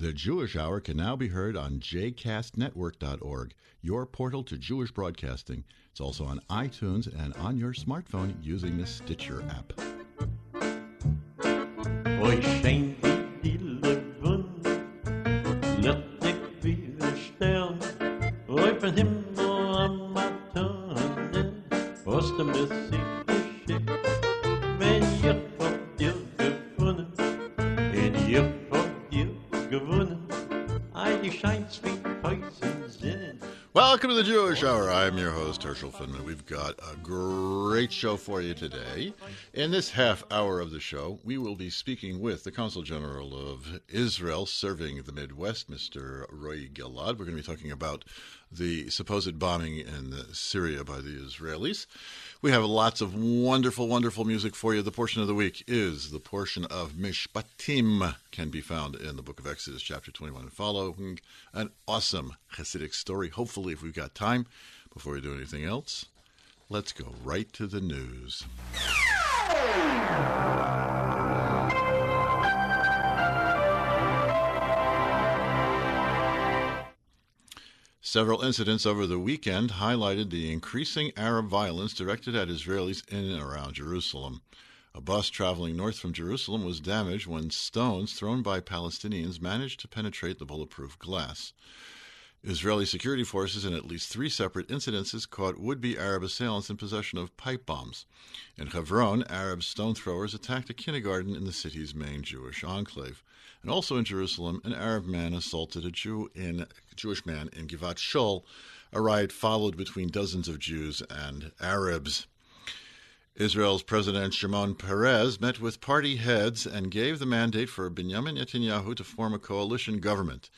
The Jewish Hour can now be heard on jcastnetwork.org, your portal to Jewish broadcasting. It's also on iTunes and on your smartphone using the Stitcher app. Welcome to the Jewish Hour. I'm your host, Herschel Finman. We've got a great show for you today. In this half hour of the show, we will be speaking with the Consul General of Israel serving the Midwest, Mr. Roy Gilad. We're going to be talking about the supposed bombing in Syria by the Israelis. We have lots of wonderful, wonderful music for you. The portion of the week is the portion of Mishpatim, can be found in the book of Exodus, chapter 21 and following. An awesome Hasidic story. Hopefully, if we've got time, before we do anything else, let's go right to the news. Several incidents over the weekend highlighted the increasing Arab violence directed at Israelis in and around Jerusalem. A bus traveling north from Jerusalem was damaged when stones thrown by Palestinians managed to penetrate the bulletproof glass. Israeli security forces, in at least three separate incidences, caught would be Arab assailants in possession of pipe bombs. In Hebron, Arab stone throwers attacked a kindergarten in the city's main Jewish enclave. And also in Jerusalem, an Arab man assaulted a Jew in Jewish man in Givat Shaul. A riot followed between dozens of Jews and Arabs. Israel's President Shimon Peres met with party heads and gave the mandate for Benjamin Netanyahu to form a coalition government.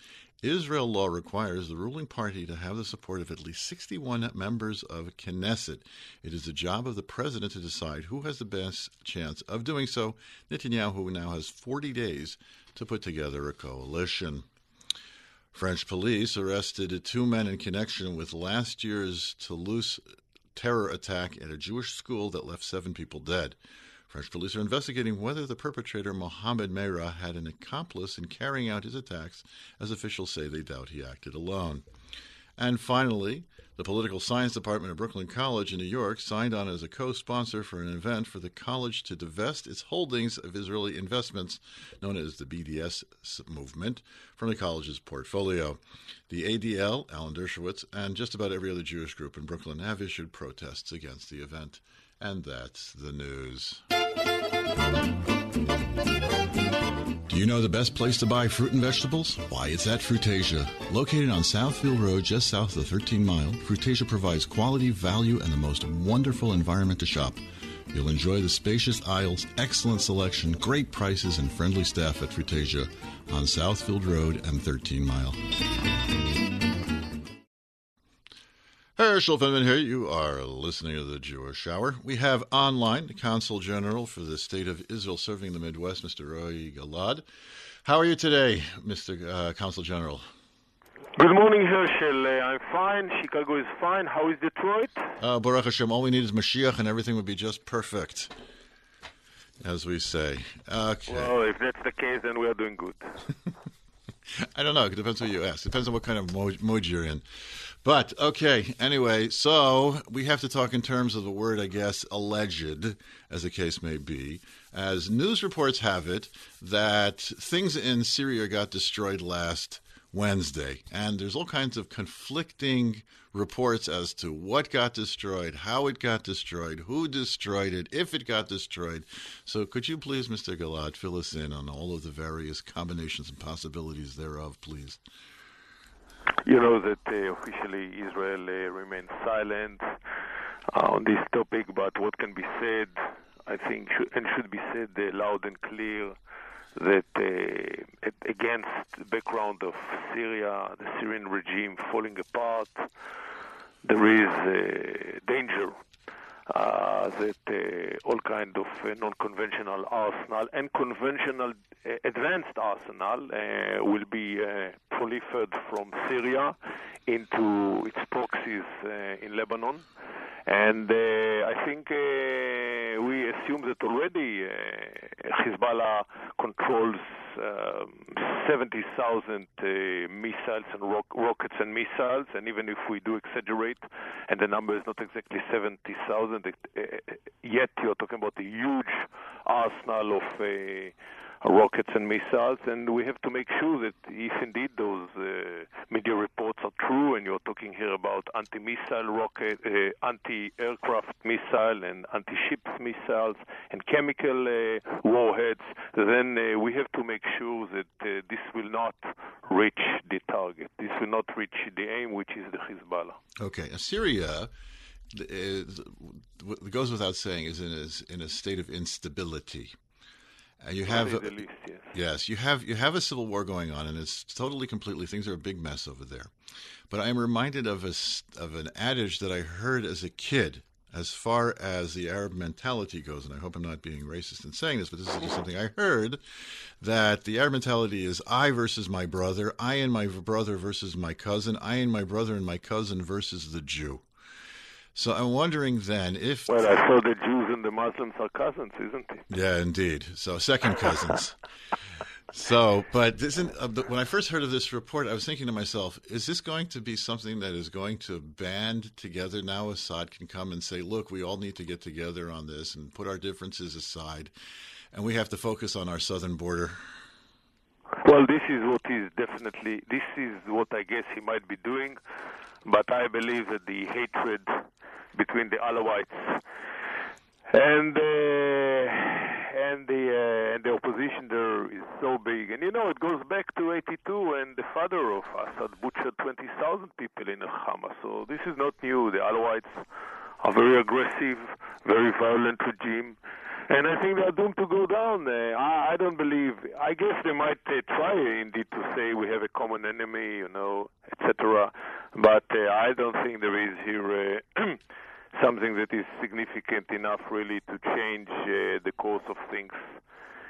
Israel law requires the ruling party to have the support of at least 61 members of Knesset. It is the job of the president to decide who has the best chance of doing so. Netanyahu now has 40 days to put together a coalition. French police arrested two men in connection with last year's Toulouse terror attack at a Jewish school that left seven people dead. French police are investigating whether the perpetrator, Mohamed Merah, had an accomplice in carrying out his attacks, as officials say they doubt he acted alone. And finally, the Political Science Department of Brooklyn College in New York signed on as a co sponsor for an event for the college to divest its holdings of Israeli investments, known as the BDS movement, from the college's portfolio. The ADL, Alan Dershowitz, and just about every other Jewish group in Brooklyn have issued protests against the event. And that's the news. Do you know the best place to buy fruit and vegetables? Why, it's at Frutasia. Located on Southfield Road, just south of 13 Mile, Frutasia provides quality, value, and the most wonderful environment to shop. You'll enjoy the spacious aisles, excellent selection, great prices, and friendly staff at Frutasia on Southfield Road and 13 Mile. Herschel Finman here. You are listening to the Jewish Hour. We have online the Consul General for the State of Israel serving the Midwest, Mr. Roy Gilad. How are you today, Mr. Uh, Consul General? Good morning, Herschel. Uh, I'm fine. Chicago is fine. How is Detroit? Uh, Baruch Hashem, all we need is Mashiach and everything would be just perfect, as we say. Okay. Well, if that's the case, then we are doing good. I don't know. It depends who you ask. It depends on what kind of mood, mood you're in. But, okay, anyway, so we have to talk in terms of the word, I guess, alleged, as the case may be. As news reports have it, that things in Syria got destroyed last Wednesday. And there's all kinds of conflicting reports as to what got destroyed, how it got destroyed, who destroyed it, if it got destroyed. So could you please, Mr. Gilad, fill us in on all of the various combinations and possibilities thereof, please? You know that uh, officially Israel uh, remains silent uh, on this topic, but what can be said, I think, should, and should be said uh, loud and clear that uh, against the background of Syria, the Syrian regime falling apart, there is uh, danger that uh, all kind of uh, non-conventional arsenal and conventional uh, advanced arsenal uh, will be uh, proliferated from Syria into its proxies in Lebanon. And I think we assume that already Hezbollah controls um, 70,000 uh, missiles and ro- rockets and missiles, and even if we do exaggerate, and the number is not exactly 70,000, uh, yet you're talking about a huge arsenal of uh, rockets and missiles, and we have to make sure that if indeed those uh, media reports are true, and you're talking here about anti-missile rocket, uh, anti-aircraft missile, and anti-ship missiles, and chemical uh, warheads, then uh, we have to make sure that uh, this will not reach the target. This will not reach the aim, which is the Hezbollah. Okay, Syria. Is, goes without saying, is in a, in a state of instability. Uh, you have least, yes. yes, you have you have a civil war going on, and it's totally completely things are a big mess over there. But I am reminded of a of an adage that I heard as a kid, as far as the Arab mentality goes, and I hope I'm not being racist in saying this, but this is just something I heard that the Arab mentality is I versus my brother, I and my brother versus my cousin, I and my brother and my cousin versus the Jew. So I'm wondering then if. Well, I saw the Jews and the Muslims are cousins, isn't it? Yeah, indeed. So second cousins. so, but isn't uh, when I first heard of this report, I was thinking to myself, is this going to be something that is going to band together? Now Assad can come and say, look, we all need to get together on this and put our differences aside, and we have to focus on our southern border. Well, this is what is definitely, this is what I guess he might be doing, but I believe that the hatred between the Alawites and uh, and the uh, and the opposition there is so big. And you know, it goes back to '82, and the father of Assad butchered 20,000 people in Hama. So this is not new. The Alawites are very aggressive, very violent regime. And I think they are doomed to go down. Uh, I, I don't believe. I guess they might uh, try indeed to say we have a common enemy, you know, etc. But uh, I don't think there is here uh, something that is significant enough really to change uh, the course of things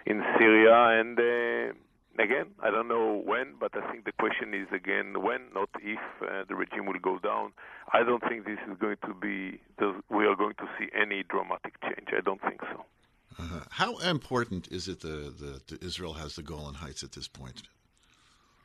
in Syria. And uh, again, I don't know when, but I think the question is again when, not if uh, the regime will go down. I don't think this is going to be, we are going to see any dramatic change. I don't think so. Uh-huh. How important is it that Israel has the Golan Heights at this point?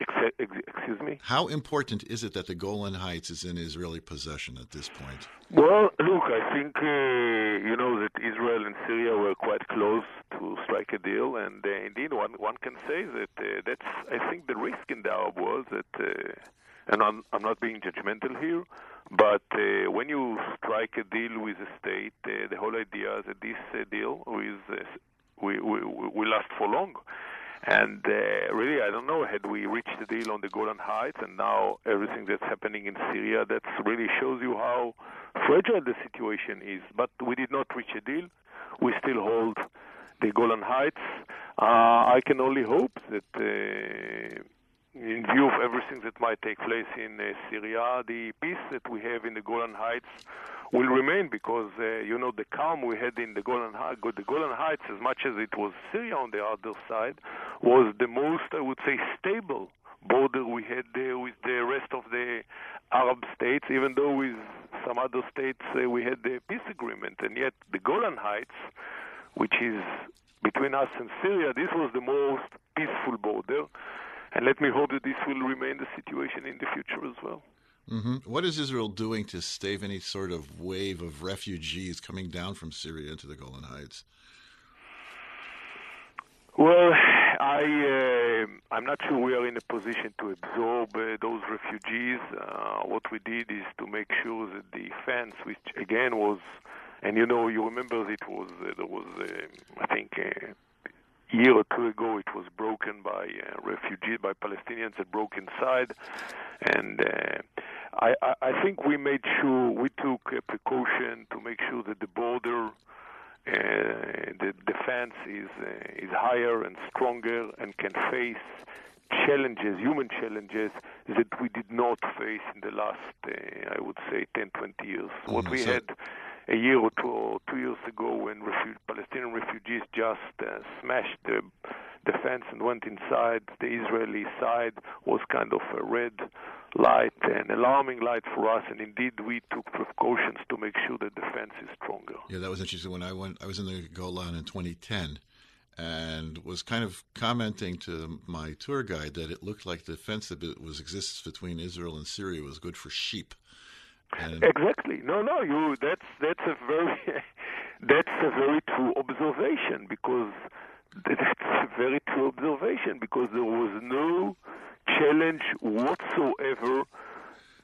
Excuse me? How important is it that the Golan Heights is in Israeli possession at this point? Well, look, I think, uh, you know, that Israel and Syria were quite close to strike a deal, and uh, indeed, one, one can say that uh, that's, I think, the risk in the Arab world that, uh, and I'm, I'm not being judgmental here, but uh, when you strike a deal with a state, uh, the whole idea is that this uh, deal is, uh, will, will, will last for long. And uh, really, I don't know, had we reached the deal on the Golan Heights and now everything that's happening in Syria, that really shows you how fragile the situation is. But we did not reach a deal. We still hold the Golan Heights. Uh, I can only hope that, uh, in view of everything that might take place in uh, Syria, the peace that we have in the Golan Heights will remain because uh, you know the calm we had in the Golan the Golan Heights, as much as it was Syria on the other side, was the most, I would say, stable border we had there with the rest of the Arab states, even though with some other states uh, we had the peace agreement. And yet the Golan Heights, which is between us and Syria, this was the most peaceful border. And let me hope that this will remain the situation in the future as well. Mm-hmm. What is Israel doing to stave any sort of wave of refugees coming down from Syria into the Golan Heights? Well, I uh, I'm not sure we are in a position to absorb uh, those refugees. Uh, what we did is to make sure that the fence, which again was, and you know, you remember it was uh, there was uh, I think uh, year or two ago it was broken by uh, refugees by Palestinians that broke inside, and uh, I, I I think we made sure we took a precaution to make sure that the border uh, the defense is uh, is higher and stronger and can face challenges, human challenges that we did not face in the last, uh, I would say, 10, 20 years. Mm-hmm. What we so had a year or two or two years ago when refu- Palestinian refugees just uh, smashed the defense and went inside the Israeli side was kind of a red light, an alarming light for us, and indeed we took precautions to make sure the defense is stronger. Yeah, that was interesting. When I went, I was in the Golan in 2010, and was kind of commenting to my tour guide that it looked like the fence that was exists between Israel and Syria was good for sheep. And exactly. No, no. You. That's that's a very that's a very true observation because that's a very true observation because there was no challenge whatsoever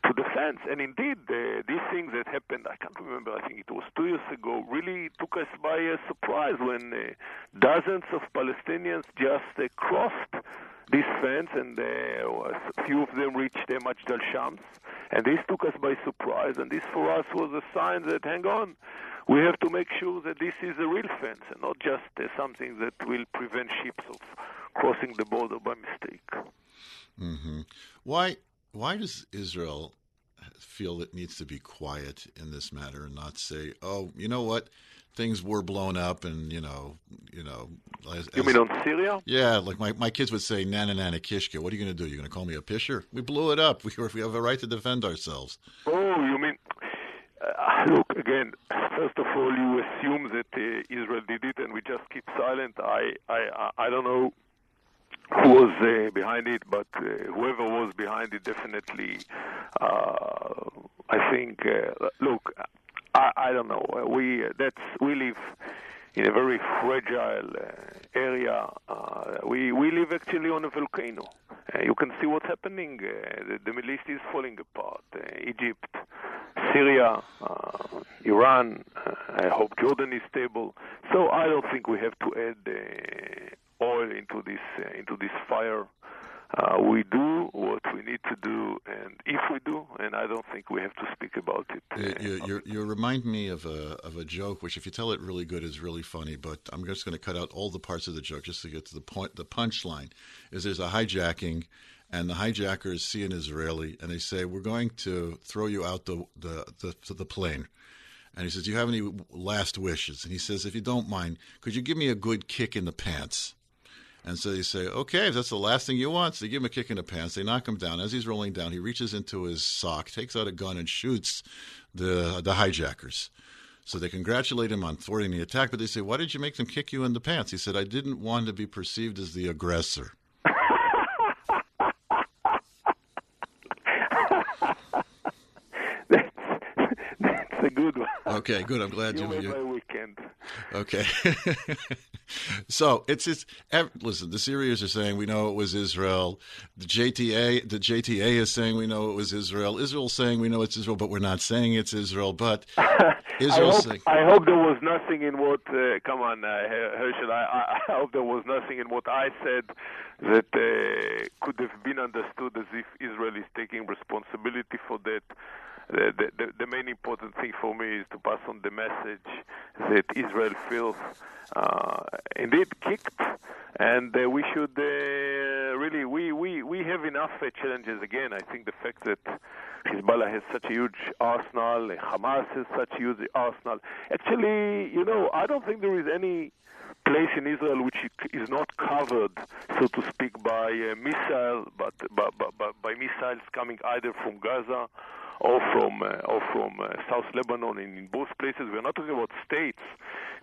to the fence. And indeed, uh, these things that happened, I can't remember, I think it was two years ago, really took us by a surprise when uh, dozens of Palestinians just uh, crossed this fence and uh, a few of them reached uh, Majd al-Shams. And this took us by surprise, and this for us was a sign that, hang on, we have to make sure that this is a real fence and not just uh, something that will prevent ships of crossing the border by mistake. Mm-hmm. Why? Why does Israel feel it needs to be quiet in this matter and not say, "Oh, you know what? Things were blown up, and you know, you know." As, you mean on Syria? Yeah, like my, my kids would say, "Nana nana kishka." What are you going to do? You're going to call me a pisher? We blew it up. We, we have a right to defend ourselves. Oh, you mean? Uh, look again. First of all, you assume that uh, Israel did it, and we just keep silent. I I I don't know who was uh, behind it, but uh, whoever was behind it definitely, uh, I think. Uh, look, I, I don't know. We that's we live in a very fragile uh, area. Uh, we we live actually on a volcano. you can see what's happening. The, the, Middle East is falling apart. Egypt, Syria, Iran. I hope Jordan is stable. So I don't think we have to add oil into this uh, into this fire. Uh, we do what we need to do, and if we do, and I don't think we have to speak about it. Uh, you, you, you, remind me of a of a joke, which if you tell it really good is really funny. But I'm just going to cut out all the parts of the joke just to get to the point. The punchline is there's a hijacking, and the hijackers see an Israeli, and they say, "We're going to throw you out the the the, the plane." And he says, "Do you have any last wishes?" And he says, "If you don't mind, could you give me a good kick in the pants?" And so they say, okay, if that's the last thing you want, so they give him a kick in the pants. They knock him down. As he's rolling down, he reaches into his sock, takes out a gun, and shoots the the hijackers. So they congratulate him on thwarting the attack, but they say, why did you make them kick you in the pants? He said, I didn't want to be perceived as the aggressor. that's, that's a good one. Okay, good. I'm glad you. You made my weekend. Okay. so it's just listen. The Syrians are saying we know it was Israel. The JTA, the JTA is saying we know it was Israel. Israel's saying we know it's Israel, but we're not saying it's Israel. But Israel I hope, saying. I hope there was nothing in what. Uh, come on, uh, Herschel. I, I hope there was nothing in what I said that uh, could have been understood as if Israel is taking responsibility for that the, the, the main important thing for me is to pass on the message that Israel feels uh, indeed kicked, and uh, we should uh, really we, we, we have enough uh, challenges. Again, I think the fact that Hezbollah has such a huge arsenal, Hamas has such a huge arsenal. Actually, you know, I don't think there is any place in Israel which is not covered, so to speak, by uh, missile, but by, by, by, missiles coming either from Gaza or from uh, or from uh, South Lebanon. And in both places, we're not talking about states.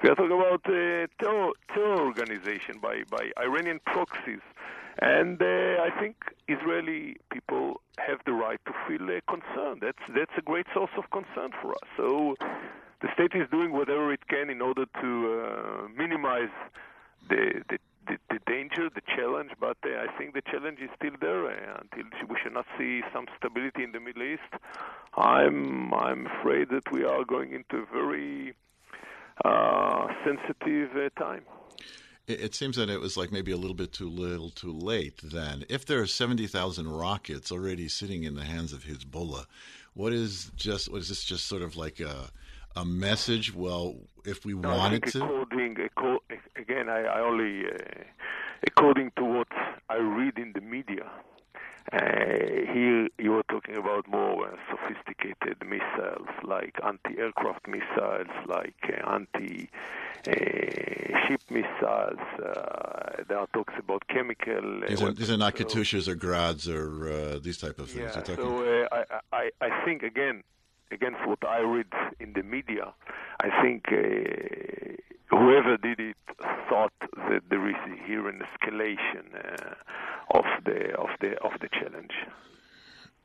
We are talking about uh, terror, terror organization by by Iranian proxies. And uh, I think Israeli people have the right to feel uh, concerned. That's that's a great source of concern for us. So the state is doing whatever it can in order to uh, minimize the, the the, the, danger, the challenge, but uh, I think the challenge is still there uh, until we should not see some stability in the Middle East. I'm I'm afraid that we are going into a very uh, sensitive uh, time. It seems that it was like maybe a little bit too little, too late. Then, if there are seventy thousand rockets already sitting in the hands of Hezbollah, what is just? What is this? Just sort of like a a message? Well, if we no, wanted to. According, again, I, I only uh, according to what I read in the media. Uh, here you are talking about more uh, sophisticated missiles, like anti-aircraft missiles, like uh, anti uh, ship missiles. Uh, there are talks about chemical. Uh, these, are, these are not Katyushas or Grads or uh, these type of things. Yeah, so I, I, I think again, against what I read in the media, I think whoever did it thought that there is here an escalation of the of the of the challenge.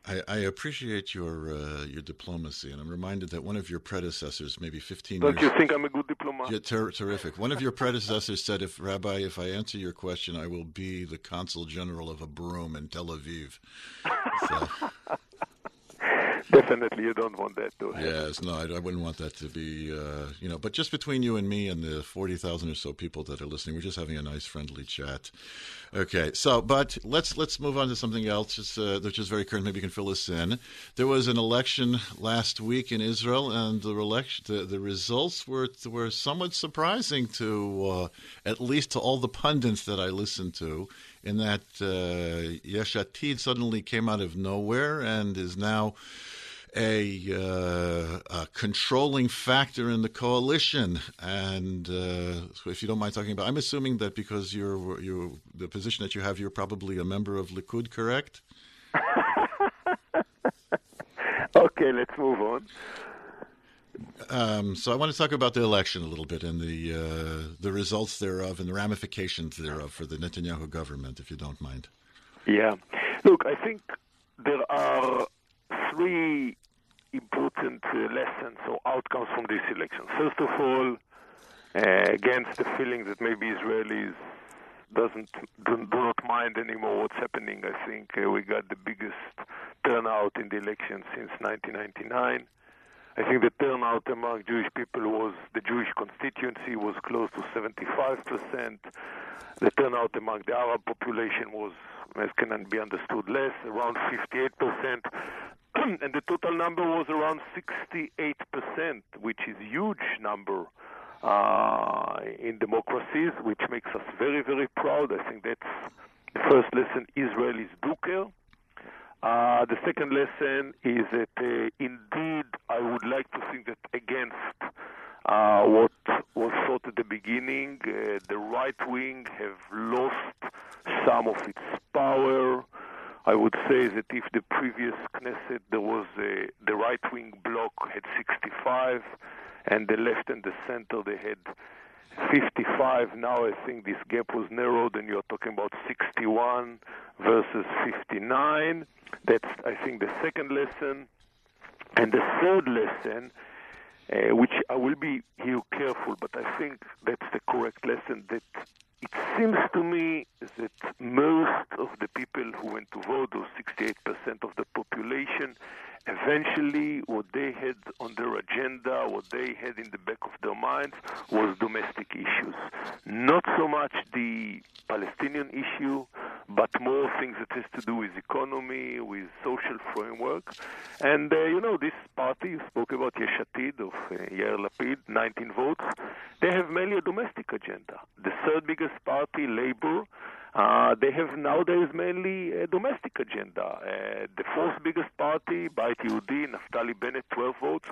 I, I, appreciate your uh, your diplomacy, and I'm reminded that one of your predecessors, maybe 15 Don't years. you think I'm a good diplomat? Yeah, ter- terrific. One of your predecessors said, "If Rabbi, if I answer your question, I will be the consul general of a broom in Tel Aviv." So. Definitely, you don't want that to happen. Yes, no, I, I wouldn't want that to be, uh, you know. But just between you and me and the forty thousand or so people that are listening, we're just having a nice, friendly chat. Okay, so but let's let's move on to something else, just, uh, which is very current. Maybe you can fill us in. There was an election last week in Israel, and the election, the, the results were were somewhat surprising to uh, at least to all the pundits that I listened to in that uh, Yesh Atid suddenly came out of nowhere and is now a, uh, a controlling factor in the coalition. And uh, if you don't mind talking about, I'm assuming that because you're, you're the position that you have, you're probably a member of Likud, correct? okay, let's move on. Um, so I want to talk about the election a little bit and the uh, the results thereof and the ramifications thereof for the Netanyahu government, if you don't mind. Yeah, look, I think there are three important uh, lessons or outcomes from this election. First of all, uh, against the feeling that maybe Israelis doesn't do, do, not mind anymore what's happening, I think uh, we got the biggest turnout in the election since 1999. I think the turnout among Jewish people was the Jewish constituency was close to 75%. The turnout among the Arab population was, as can be understood, less, around 58%. and the total number was around 68%, which is a huge number uh, in democracies, which makes us very, very proud. I think that's the first lesson Israelis do care. Uh, the second lesson is that uh, indeed I would like to think that against uh, what was thought at the beginning, uh, the right wing have lost some of its power. I would say that if the previous Knesset there was a, the right wing bloc had 65 and the left and the center they had 55. Now I think this gap was narrowed and you're talking about 61 versus 59. That's, I think, the second lesson. And the third lesson, uh, which I will be here careful, but I think that's the correct lesson, that it seems to me that most of the people who went to vote, those 68% of the population, eventually what they had on their agenda, what they had in the back of their minds was domestic issues. Not so much the Palestinian issue, but more things that has to do with economy, with social framework. And, uh, you know, this party, you spoke about Yesh Atid of uh, Yair Lapid, 19 votes, they have mainly a domestic agenda. The third biggest party, Labour, uh, they have nowadays mainly a domestic agenda. Uh, the fourth biggest party, Beit Yehudi, Naftali Bennett, 12 votes,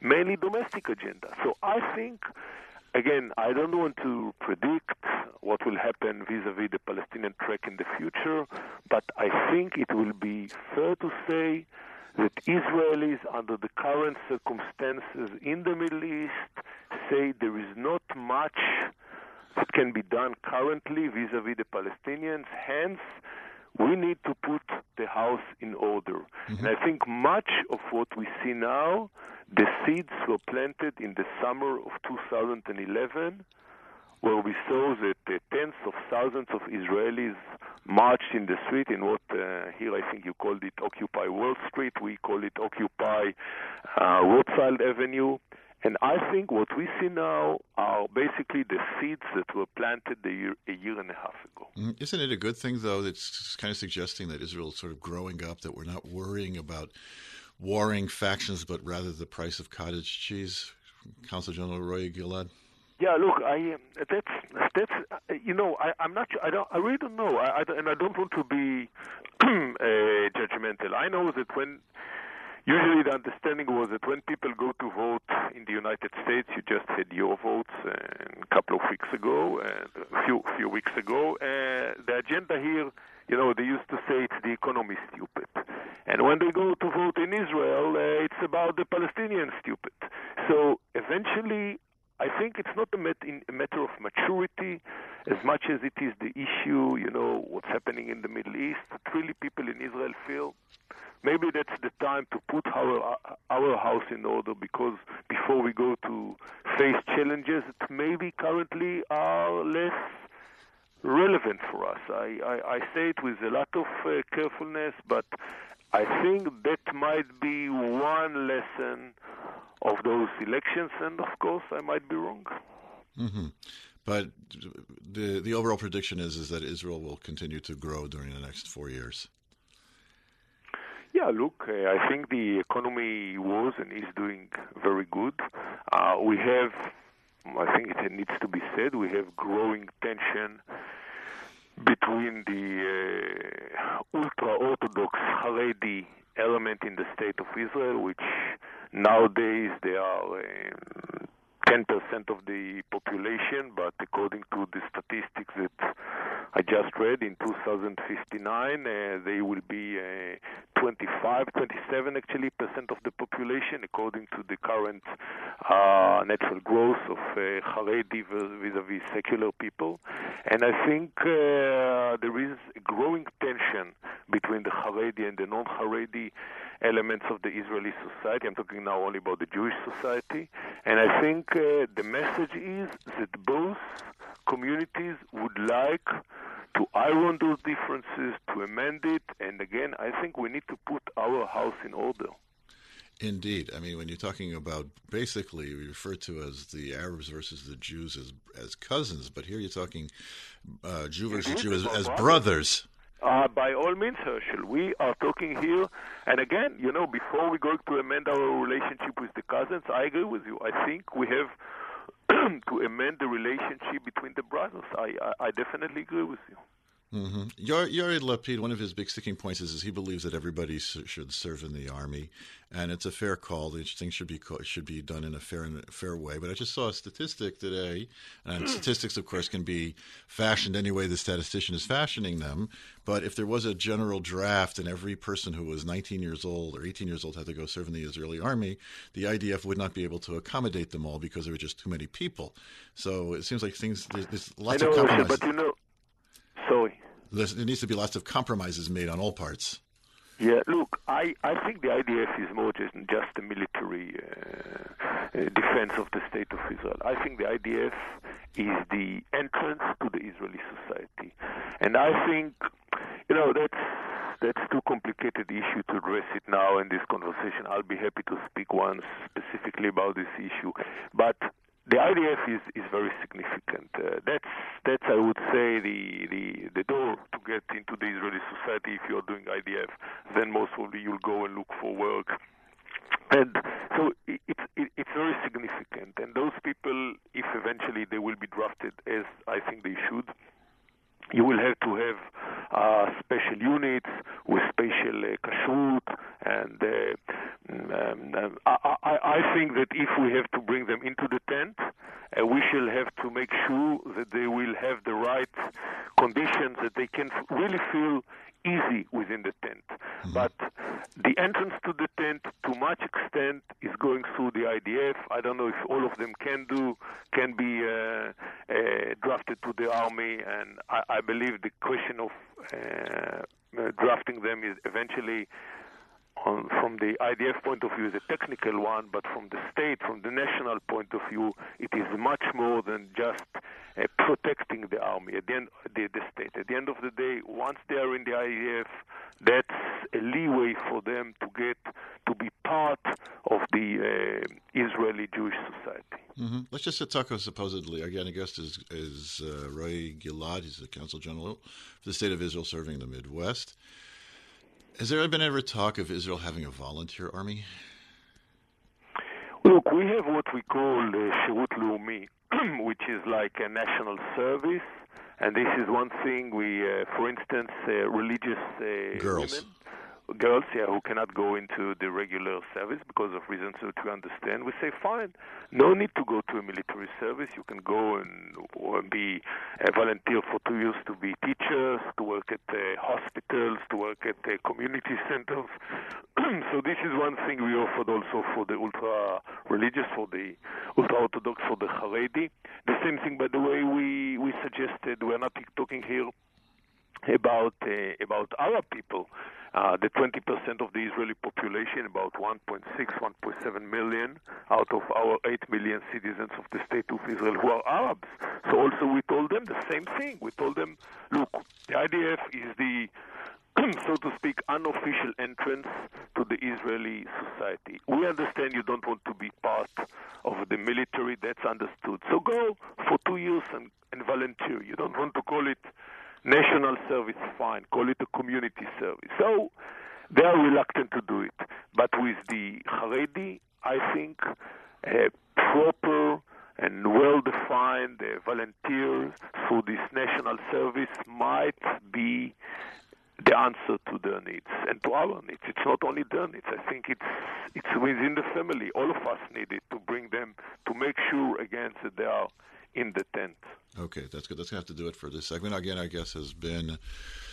mainly domestic agenda. So I think again, I don't want to predict what will happen vis-a-vis the Palestinian track in the future, but I think it will be fair to say that Israelis, under the current circumstances in the Middle East, say there is not much that can be done currently vis-a-vis the Palestinians. Hence, we need to put the house in order. Mm-hmm. And I think much of what we see now, the seeds were planted in the summer of 2011, where we saw that uh, tens of thousands of Israelis marched in the street in what uh, here I think you called it Occupy Wall Street, we call it Occupy uh, Rothschild Avenue. And I think what we see now are basically the seeds that were planted a year, a year and a half ago. Mm, isn't it a good thing, though, that's kind of suggesting that Israel is sort of growing up, that we're not worrying about warring factions, but rather the price of cottage cheese? Consul General Roy Gilad? Yeah, look, I um, that's that's uh, you know I I'm not I don't I really don't know I, I and I don't want to be uh, judgmental. I know that when Usually, the understanding was that when people go to vote in the United States, you just had your votes uh, a couple of weeks ago, and a few few weeks ago. Uh, the agenda here, you know, they used to say it's the economy stupid, and when they go to vote in Israel, uh, it's about the Palestinians stupid. So eventually, I think it's not a, matter of maturity as much as it is the issue, you know, what's happening in the Middle East. That really people in Israel feel maybe that's the time to put our our house in order because before we go to face challenges that maybe currently are less relevant for us. I, I, I say it with a lot of uh, carefulness, but I think that might be one lesson of those elections, and of course, I might be wrong. Mm-hmm. But the the overall prediction is is that Israel will continue to grow during the next four years. Yeah, look, uh, I think the economy was and is doing very good. Uh, we have, I think it needs to be said, we have growing tension between the uh, ultra-orthodox Haredi element in the state of Israel, which nowadays they are um, 10% of the population, but according to the statistics that I just read, in 2059 uh, they will be uh, 25, 27 actually percent of the population, according to the current uh, natural growth of uh, Haredi vis-a-vis secular people. And I think uh, there is a growing tension between the Haredi and the non-Haredi elements of the Israeli society. I'm talking now only about the Jewish society. And I think uh, the message is that both communities would like to iron those differences, to amend it, and again, I think we need to put our house in order. Indeed, I mean, when you're talking about basically we refer to as the Arabs versus the Jews as as cousins, but here you're talking uh, Jew versus Jew as, as brothers. Uh, by all means, Herschel, we are talking here, and again, you know, before we go to amend our relationship with the cousins, I agree with you. I think we have to amend the relationship between the brothers. I, I, I definitely agree with you. Mm-hmm. Yair Lapid, one of his big sticking points is, is he believes that everybody should serve in the army, and it's a fair call. These things should be should be done in a fair and fair way. But I just saw a statistic today, and statistics, of course, can be fashioned any way the statistician is fashioning them. But if there was a general draft and every person who was 19 years old or 18 years old had to go serve in the Israeli army, the IDF would not be able to accommodate them all because there were just too many people. So it seems like things there's, there's lots know, of compromises. But you know, sorry there needs to be lots of compromises made on all parts. Yeah, look, I, I think the IDF is more just, just a military uh, defense of the state of Israel. I think the IDF is the entrance to the Israeli society. And I think, you know, that's that's too complicated an issue to address it now in this conversation. I'll be happy to speak once specifically about this issue. But the IDF is, is very significant. Uh, that's that's I would say the, the the door to get into the Israeli society. If you're doing IDF, then most probably you'll go and look for work. And so it, it, it's very significant. And those people, if eventually they will be drafted, as I think they should, you will have to have uh, special units with special uh, kashrut, and uh, mm, um, um, I, I, I, think that if we have to bring them into the tent, uh, we shall have to make sure that they will have the right conditions that they can really feel easy within the tent. Mm-hmm. But the entrance to the tent, to much extent, is going through the IDF. I don't know if all of them can do, can be uh, uh, drafted to the army, and I, I believe the question of uh, uh drafting them is eventually on, from the IDF point of view is a technical one, but from the state, from the national point of view, it is much more than just uh, protecting the army at the end the, the state. At the end of the day, once they are in the IDF, that's a leeway for them to get to be part of the uh, Israeli Jewish society. Mm-hmm. Let's just talk about supposedly again. I guess is is uh, Roy Gilad. He's the Council General for the State of Israel, serving in the Midwest. Has there been ever talk of Israel having a volunteer army? Look, we have what we call the Shirut Leumi, which is like a national service. And this is one thing we, uh, for instance, uh, religious uh, girls. Women, girls yeah, who cannot go into the regular service because of reasons that we understand, we say, fine, no need to go to a military service. You can go and be a volunteer for two years to be teachers, to work at uh, hospitals, to work at uh, community centers. so this is one thing we offered also for the ultra religious, for the ultra orthodox, for the Haredi. The same thing, by the way, we we suggested. We're not talking here about uh, about Arab people. Uh, the 20% of the Israeli population, about 1.6, 1.7 million out of our 8 million citizens of the state of Israel who are Arabs. So also we told them the same thing. We told them, look, the IDF is the so to speak, unofficial entrance to the Israeli society. We understand you don't want to be part of the military, that's understood. So go for two years and, and volunteer. You don't want to call it national service, fine. Call it a community service. So they are reluctant to do it. But with the Haredi, I think a proper and well-defined uh, volunteers through this national service might be the answer to their needs and to our needs. It's not only their needs. I think it's it's within the family. All of us need it to bring them to make sure again that they are in the tent. Okay, that's good. That's going to have to do it for this segment. Again, I guess has been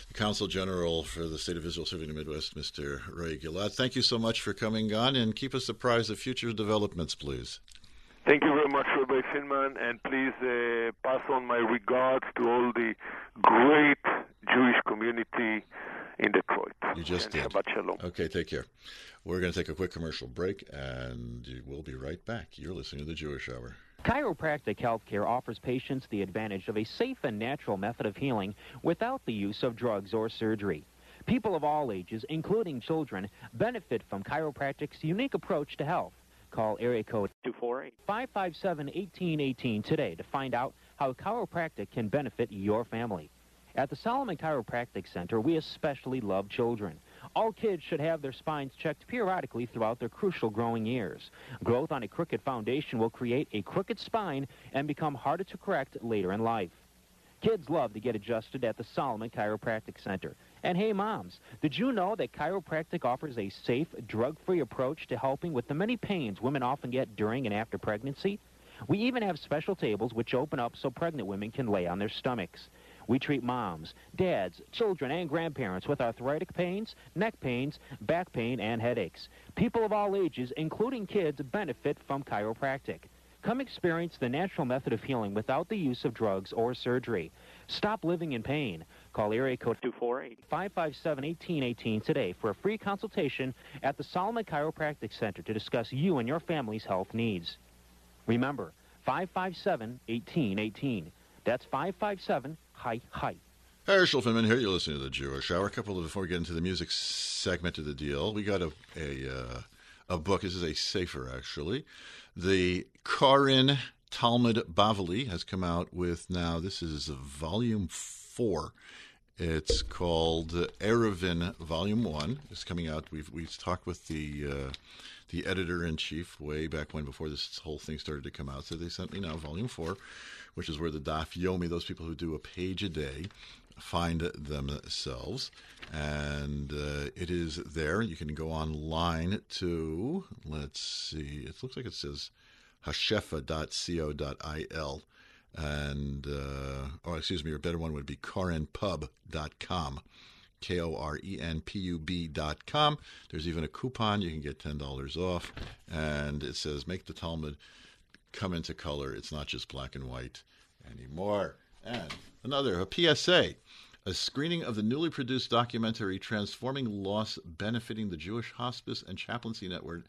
the Council General for the State of Israel serving the Midwest, Mr. Ray Gilad. Thank you so much for coming on and keep us apprised of future developments, please. Thank you very much, Rabbi Finman, and please uh, pass on my regards to all the great Jewish community in Detroit. You just and did. Shabbat shalom. Okay, take care. We're going to take a quick commercial break, and we'll be right back. You're listening to the Jewish Hour. Chiropractic healthcare offers patients the advantage of a safe and natural method of healing without the use of drugs or surgery. People of all ages, including children, benefit from chiropractic's unique approach to health. Call area code 248-557-1818 today to find out how chiropractic can benefit your family. At the Solomon Chiropractic Center, we especially love children. All kids should have their spines checked periodically throughout their crucial growing years. Growth on a crooked foundation will create a crooked spine and become harder to correct later in life. Kids love to get adjusted at the Solomon Chiropractic Center. And hey, moms, did you know that chiropractic offers a safe, drug-free approach to helping with the many pains women often get during and after pregnancy? We even have special tables which open up so pregnant women can lay on their stomachs. We treat moms, dads, children, and grandparents with arthritic pains, neck pains, back pain, and headaches. People of all ages, including kids, benefit from chiropractic. Come experience the natural method of healing without the use of drugs or surgery. Stop living in pain. Call area code 248-557-1818 today for a free consultation at the Solomon Chiropractic Center to discuss you and your family's health needs. Remember, 557-1818. That's 557 hi, hi. Herschel Finman here. You're listening to the Jewish Hour. A couple of before we get into the music segment of the deal, we got a a, uh, a book. This is a sefer actually. The Koren Talmud Bavli has come out with now. This is volume four. It's called Eruvin Volume One. It's coming out. We've we've talked with the uh, the editor in chief way back when before this whole thing started to come out. So they sent me now Volume Four which is where the Daf Yomi, those people who do a page a day, find themselves. And uh, it is there. You can go online to, let's see, it looks like it says hashefa.co.il. And, uh, oh, excuse me, a better one would be korenpub.com. K O R E N P U B dot com. There's even a coupon. You can get $10 off. And it says, make the Talmud come into color. It's not just black and white anymore. And another, a PSA. A screening of the newly produced documentary Transforming Loss Benefiting the Jewish Hospice and Chaplaincy Network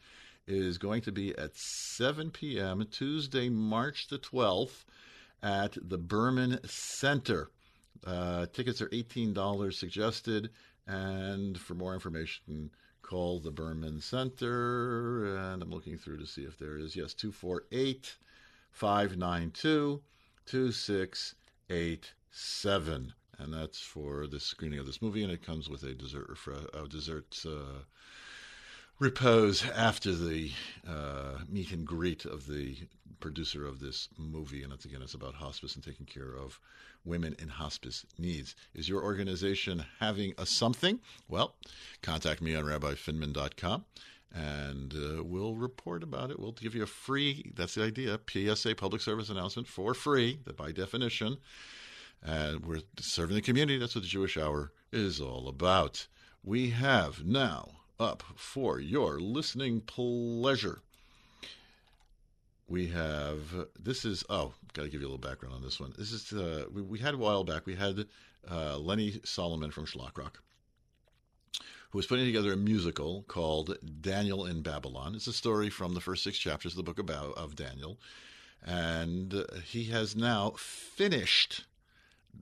is going to be at 7 p.m. Tuesday, March the 12th at the Berman Center. Uh, tickets are $18 suggested, and for more information, call the Berman Center. And I'm looking through to see if there is. Yes, 248 592 2687 and that's for the screening of this movie, and it comes with a dessert refre- a dessert uh, repose after the uh, meet and greet of the producer of this movie, and it's again it's about hospice and taking care of women in hospice needs. Is your organization having a something? Well, contact me on rabbifinman.com and uh, we'll report about it. We'll give you a free, that's the idea, PSA public service announcement for free, that by definition and we're serving the community. That's what the Jewish Hour is all about. We have now up for your listening pleasure. We have this is oh, got to give you a little background on this one. This is uh, we, we had a while back. We had uh, Lenny Solomon from Shlock Rock, who was putting together a musical called Daniel in Babylon. It's a story from the first six chapters of the book of, of Daniel, and he has now finished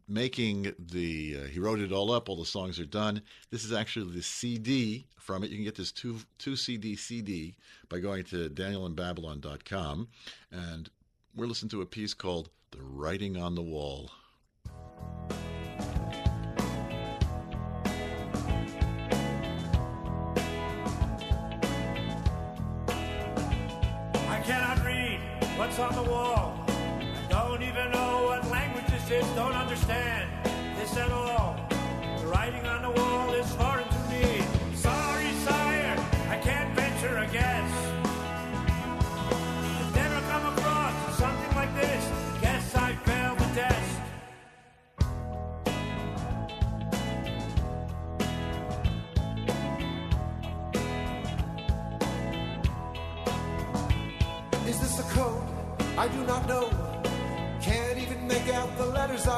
making the uh, he wrote it all up all the songs are done. This is actually the cd from it. You can get this two two cd cd by going to danielinbabylon.com and we're listening to a piece called the writing on the wall. I cannot read what's on the wall.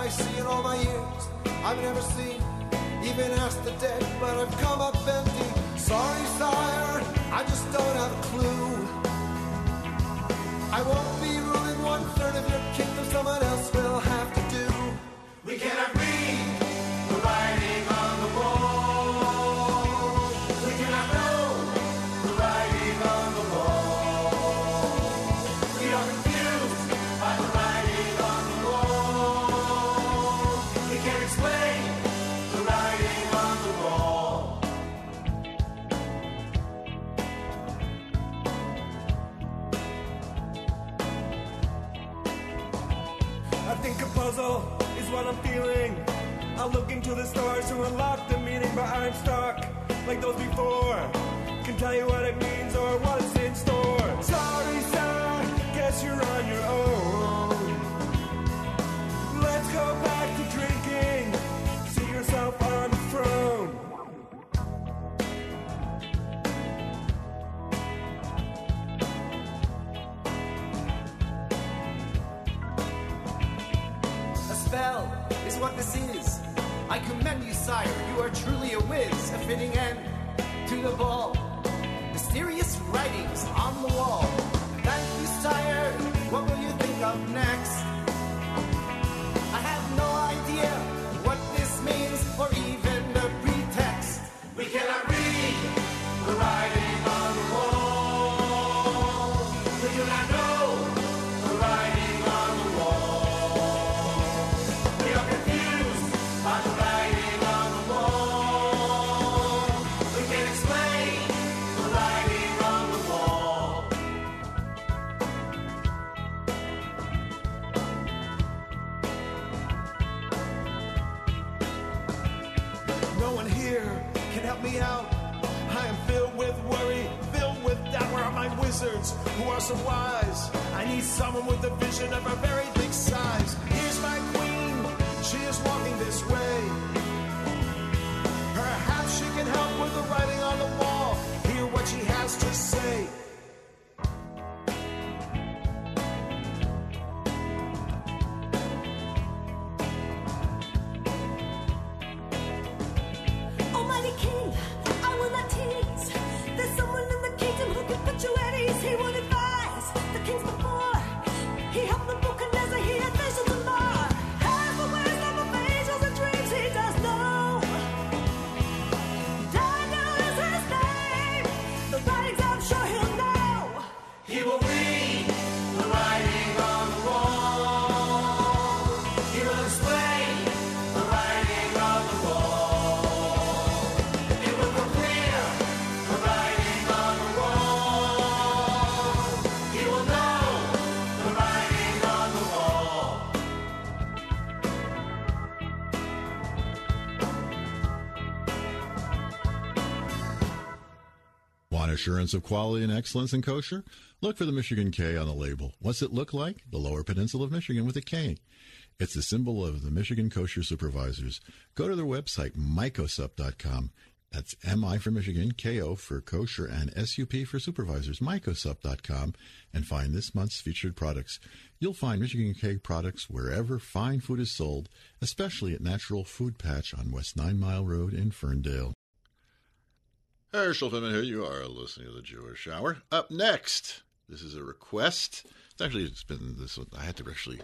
I see in all my years. I've never seen, even asked the dead, but I've come up empty. Sorry, sire, I just don't have a clue. I won't be ruling one third of your kingdom, someone else will have to do. We cannot Into the stars to unlock the meaning, but I'm stuck like those before. Can tell you what it means or what's in store. Sorry, sir, guess you're on your own. Let's go sire. You are truly a whiz. A fitting end to the ball. Mysterious writings on the wall. Someone here can help me out. I am filled with worry, filled with doubt. Where are my wizards who are so wise? I need someone with a vision of a very big size. Here's my queen, she is walking this way. Perhaps she can help with the writing on the wall. Hear what she has to say. Assurance of quality and excellence in kosher? Look for the Michigan K on the label. What's it look like? The Lower Peninsula of Michigan with a K. It's the symbol of the Michigan Kosher Supervisors. Go to their website, mikosup.com. That's MI for Michigan, KO for kosher, and SUP for supervisors, mikosup.com, and find this month's featured products. You'll find Michigan K products wherever fine food is sold, especially at Natural Food Patch on West Nine Mile Road in Ferndale. Herschel Finman here. You are listening to the Jewish Hour. Up next, this is a request. It's actually it's been this. one- I had to actually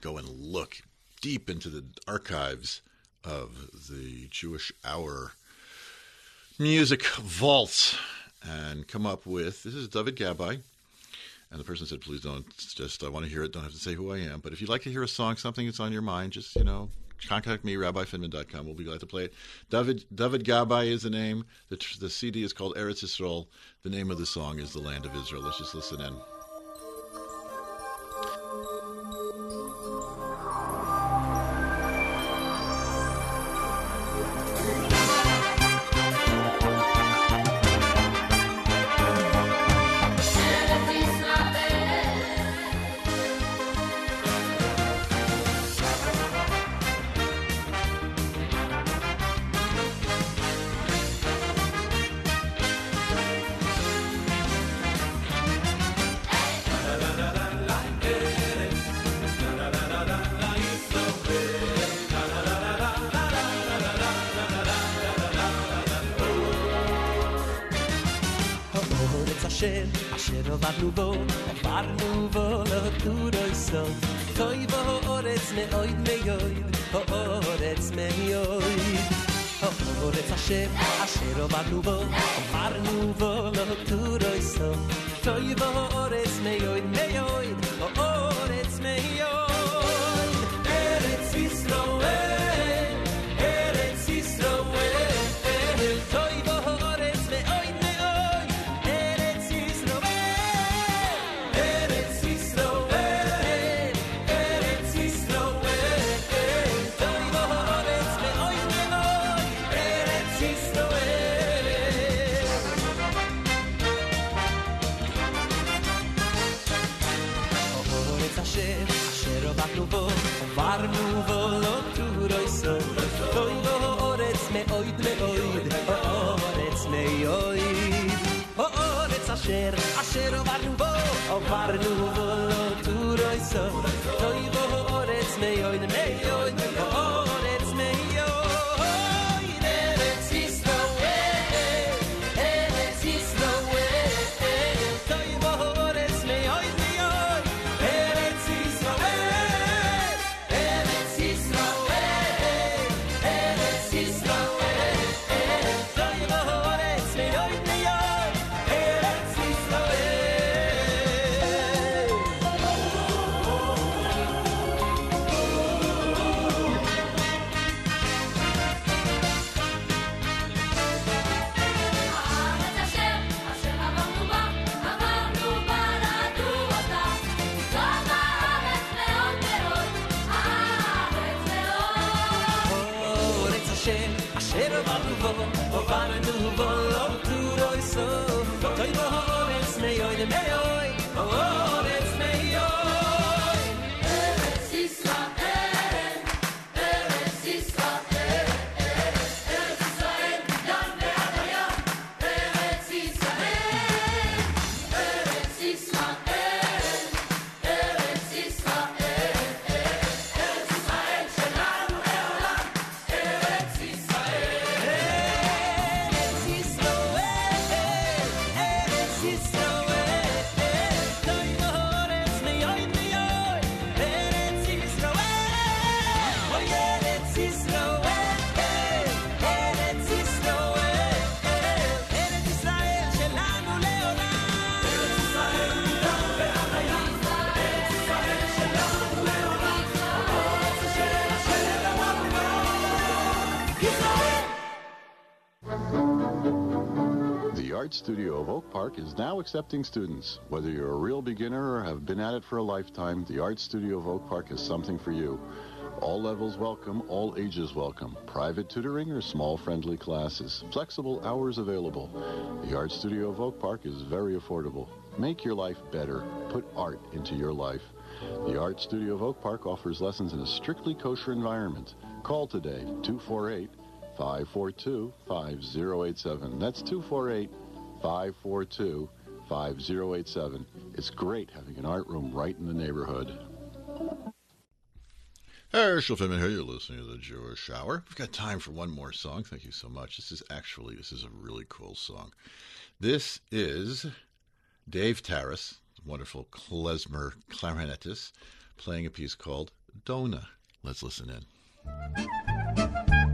go and look deep into the archives of the Jewish Hour music vaults and come up with this is David Gabbai. And the person said, please don't, just, I want to hear it. Don't have to say who I am. But if you'd like to hear a song, something that's on your mind, just, you know, contact me, rabbifinman.com. We'll be glad to play it. David, David Gabbai is the name. The, the CD is called Eretz Yisrael. The name of the song is The Land of Israel. Let's just listen in. האורץ אשר, אשר עברנו בו, עברנו בו לא תורו סוף. טוי בו האורץ מאויד מאויד, האורץ מאויד. האורץ אשר, אשר עברנו בו, עברנו בו לא תורו סוף. טוי בו האורץ מאויד מאויד, האורץ מאויד. ארץ Studio of Oak Park is now accepting students. Whether you're a real beginner or have been at it for a lifetime, the Art Studio of Oak Park has something for you. All levels welcome, all ages welcome. Private tutoring or small friendly classes. Flexible hours available. The Art Studio of Oak Park is very affordable. Make your life better. Put art into your life. The Art Studio of Oak Park offers lessons in a strictly kosher environment. Call today, 248 542 5087. That's 248 542 5087. It's great having an art room right in the neighborhood. Herschel Finman here. You're listening to the Jewish Hour. We've got time for one more song. Thank you so much. This is actually this is a really cool song. This is Dave Tarras, wonderful klezmer clarinetist, playing a piece called Dona. Let's listen in.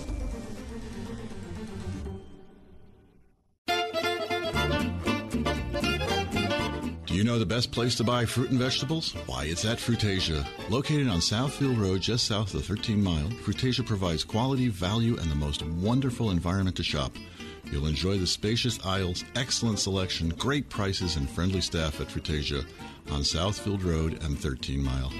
Do you know the best place to buy fruit and vegetables? Why, it's at Frutasia. Located on Southfield Road, just south of 13 Mile, Frutasia provides quality, value, and the most wonderful environment to shop. You'll enjoy the spacious aisles, excellent selection, great prices, and friendly staff at Frutasia on Southfield Road and 13 Mile.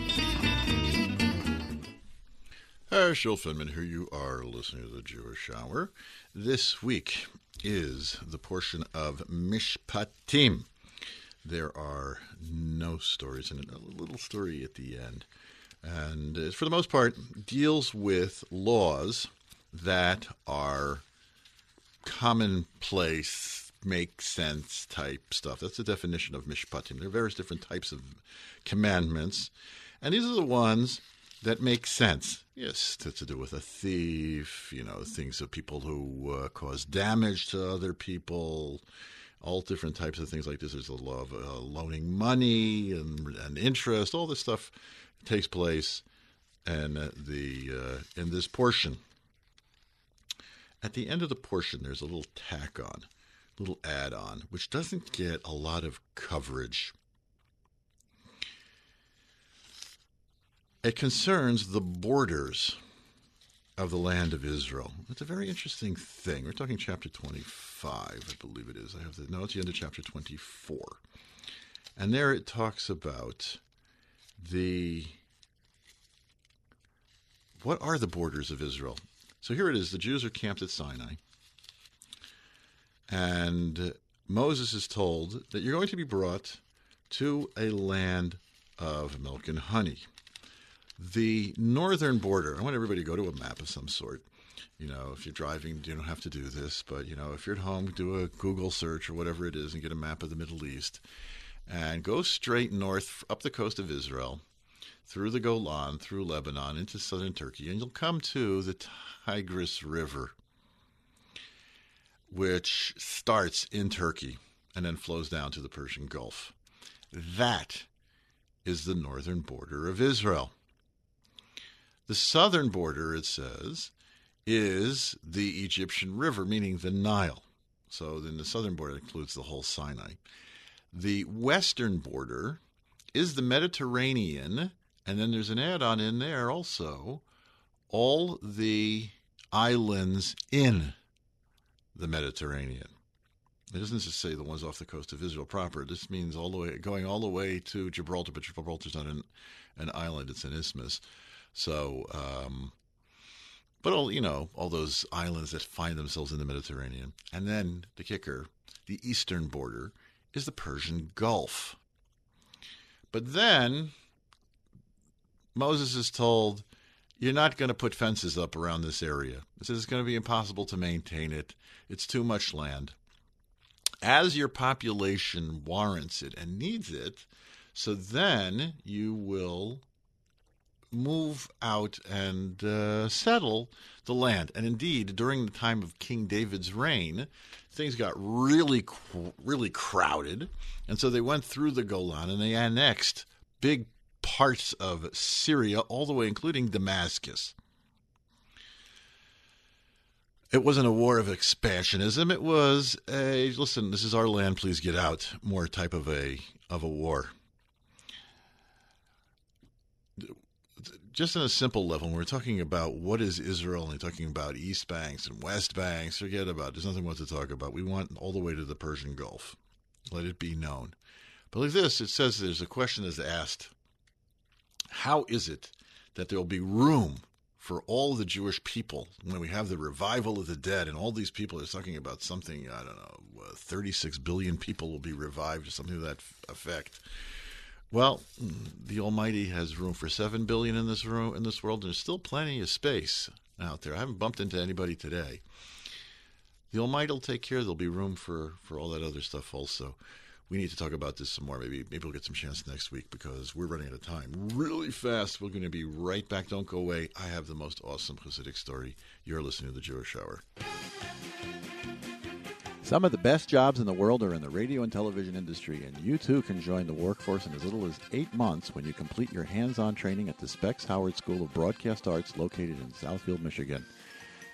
Uh, Herschel Finman here. You are listening to the Jewish Hour. This week is the portion of Mishpatim. There are no stories in it, a little story at the end. And uh, for the most part, deals with laws that are commonplace, make sense type stuff. That's the definition of mishpatim. There are various different types of commandments, and these are the ones that make sense. Yes, to, to do with a thief, you know, things of people who uh, cause damage to other people, all different types of things like this. There's the law of uh, loaning money and, and interest. All this stuff takes place, and uh, the uh, in this portion. At the end of the portion, there's a little tack on, little add on, which doesn't get a lot of coverage. It concerns the borders of the land of Israel. It's a very interesting thing. We're talking chapter 25, I believe it is. I have the no, it's the end of chapter 24. And there it talks about the what are the borders of Israel? So here it is. The Jews are camped at Sinai. And Moses is told that you're going to be brought to a land of milk and honey. The northern border, I want everybody to go to a map of some sort. You know, if you're driving, you don't have to do this, but, you know, if you're at home, do a Google search or whatever it is and get a map of the Middle East and go straight north up the coast of Israel, through the Golan, through Lebanon, into southern Turkey, and you'll come to the Tigris River, which starts in Turkey and then flows down to the Persian Gulf. That is the northern border of Israel. The southern border, it says, is the Egyptian River, meaning the Nile. So then the southern border includes the whole Sinai. The western border is the Mediterranean, and then there's an add on in there also all the islands in the Mediterranean. It doesn't just say the ones off the coast of Israel proper. This means all the way going all the way to Gibraltar, but Gibraltar's not an, an island; it's an isthmus. So, um, but all you know, all those islands that find themselves in the Mediterranean, and then the kicker, the eastern border, is the Persian Gulf. But then Moses is told, "You're not going to put fences up around this area. It says it's going to be impossible to maintain it. It's too much land." As your population warrants it and needs it, so then you will move out and uh, settle the land. And indeed, during the time of King David's reign, things got really, really crowded. And so they went through the Golan and they annexed big parts of Syria, all the way including Damascus. It wasn't a war of expansionism. It was a listen. This is our land. Please get out. More type of a of a war. Just on a simple level, when we're talking about what is Israel and talking about East Banks and West Banks, forget about it. There's nothing more to talk about. We want all the way to the Persian Gulf. Let it be known. But like this, it says there's a question is asked How is it that there will be room for all the Jewish people when we have the revival of the dead and all these people are talking about something, I don't know, uh, 36 billion people will be revived or something to that effect? Well, the Almighty has room for seven billion in this room in this world, there's still plenty of space out there. I haven't bumped into anybody today. The Almighty will take care. There'll be room for for all that other stuff also. We need to talk about this some more. Maybe maybe we'll get some chance next week because we're running out of time really fast. We're going to be right back. Don't go away. I have the most awesome Hasidic story. You're listening to the Jewish Hour. Some of the best jobs in the world are in the radio and television industry, and you too can join the workforce in as little as eight months when you complete your hands on training at the Specs Howard School of Broadcast Arts located in Southfield, Michigan.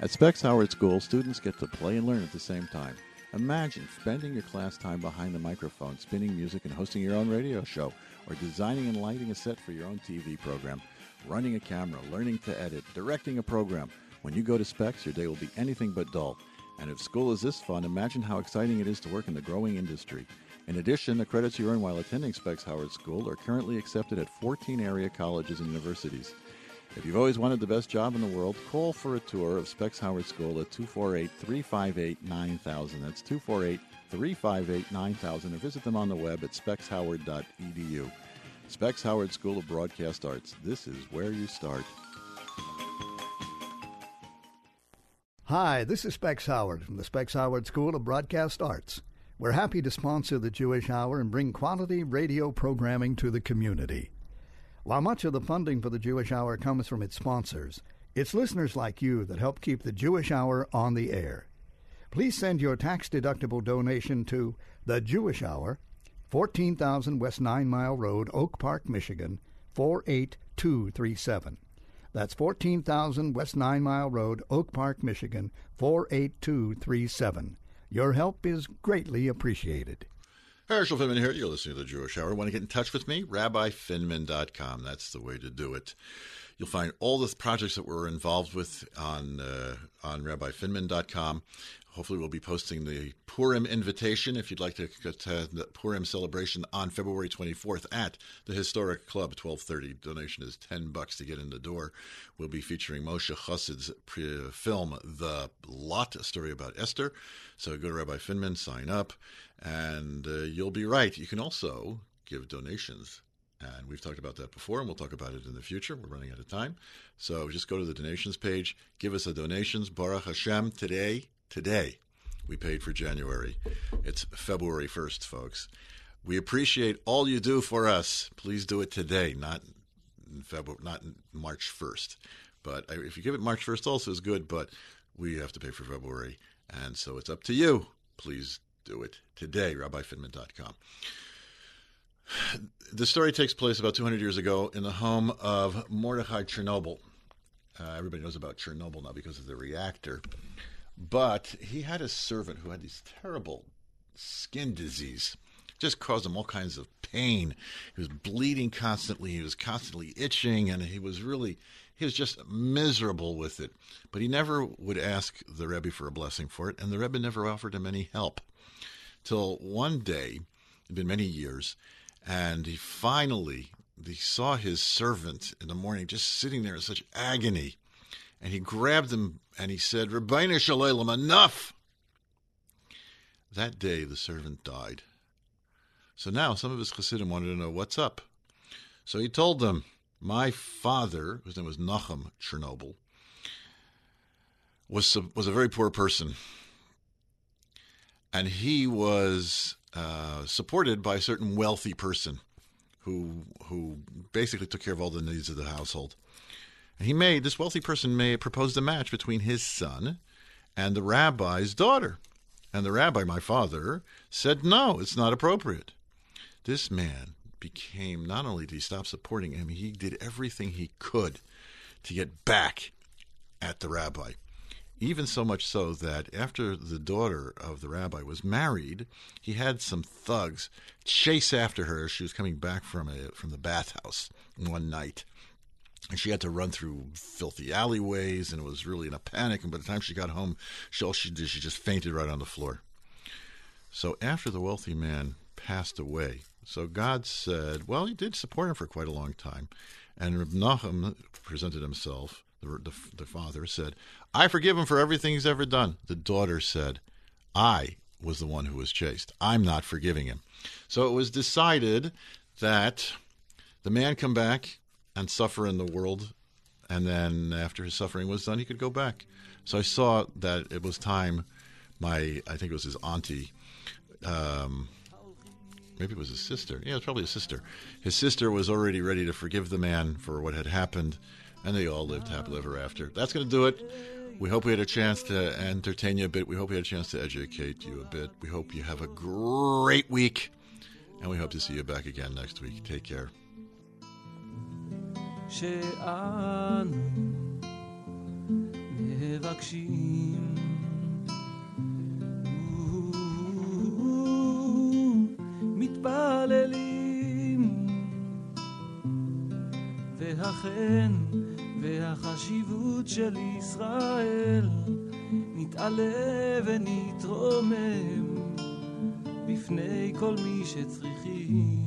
At Specs Howard School, students get to play and learn at the same time. Imagine spending your class time behind the microphone, spinning music and hosting your own radio show, or designing and lighting a set for your own TV program, running a camera, learning to edit, directing a program. When you go to Specs, your day will be anything but dull. And if school is this fun, imagine how exciting it is to work in the growing industry. In addition, the credits you earn while attending Specs Howard School are currently accepted at 14 area colleges and universities. If you've always wanted the best job in the world, call for a tour of Specs Howard School at 248 358 9000. That's 248 358 9000 or visit them on the web at specshoward.edu. Specs Howard School of Broadcast Arts. This is where you start. Hi, this is Specs Howard from the Specs Howard School of Broadcast Arts. We're happy to sponsor the Jewish Hour and bring quality radio programming to the community. While much of the funding for the Jewish Hour comes from its sponsors, it's listeners like you that help keep the Jewish Hour on the air. Please send your tax deductible donation to The Jewish Hour, 14,000 West Nine Mile Road, Oak Park, Michigan, 48237. That's 14,000 West Nine Mile Road, Oak Park, Michigan, 48237. Your help is greatly appreciated. Herschel Finman here. You're listening to the Jewish Hour. Want to get in touch with me? RabbiFinman.com. That's the way to do it. You'll find all the projects that we're involved with on uh, on RabbiFinman.com. Hopefully, we'll be posting the Purim invitation if you'd like to attend the Purim celebration on February 24th at the Historic Club, 12:30. Donation is 10 bucks to get in the door. We'll be featuring Moshe Chassid's pre- film, The Lot, a story about Esther. So go to Rabbi Finman, sign up, and uh, you'll be right. You can also give donations and we've talked about that before, and we'll talk about it in the future. We're running out of time. So just go to the donations page, give us a donations. Baruch Hashem, today, today, we paid for January. It's February 1st, folks. We appreciate all you do for us. Please do it today, not in February, not in March 1st. But if you give it March 1st, also is good, but we have to pay for February. And so it's up to you. Please do it today, rabbifinman.com. The story takes place about 200 years ago in the home of Mordechai Chernobyl. Uh, everybody knows about Chernobyl now because of the reactor. But he had a servant who had these terrible skin disease. Just caused him all kinds of pain. He was bleeding constantly. He was constantly itching, and he was really, he was just miserable with it. But he never would ask the Rebbe for a blessing for it, and the Rebbe never offered him any help. Till one day, it'd been many years, and he finally he saw his servant in the morning just sitting there in such agony. And he grabbed him and he said, Rabbeinu Shalom, enough! That day the servant died. So now some of his Chassidim wanted to know what's up. So he told them, My father, whose name was Nachum Chernobyl, was, was a very poor person. And he was uh, supported by a certain wealthy person who who basically took care of all the needs of the household. He made this wealthy person may proposed a match between his son and the rabbi's daughter. And the rabbi, my father, said no, it's not appropriate. This man became not only did he stop supporting him, he did everything he could to get back at the rabbi. Even so much so that after the daughter of the rabbi was married, he had some thugs chase after her as she was coming back from a from the bathhouse one night. And she had to run through filthy alleyways and was really in a panic. And by the time she got home, she, all she did, she just fainted right on the floor. So after the wealthy man passed away, So God said, well, he did support him for quite a long time. And Reb Nachum presented himself, the, the, the father said, I forgive him for everything he's ever done. The daughter said, I was the one who was chased. I'm not forgiving him. So it was decided that the man come back and suffer in the world, and then after his suffering was done, he could go back. So I saw that it was time. My, I think it was his auntie, um, maybe it was his sister. Yeah, it was probably his sister. His sister was already ready to forgive the man for what had happened, and they all lived happily ever after. That's going to do it. We hope we had a chance to entertain you a bit. We hope we had a chance to educate you a bit. We hope you have a great week, and we hope to see you back again next week. Take care. שאנו מבקשים. מתפללים והחן והחשיבות של ישראל נתעלה ונתרומם בפני כל מי שצריכים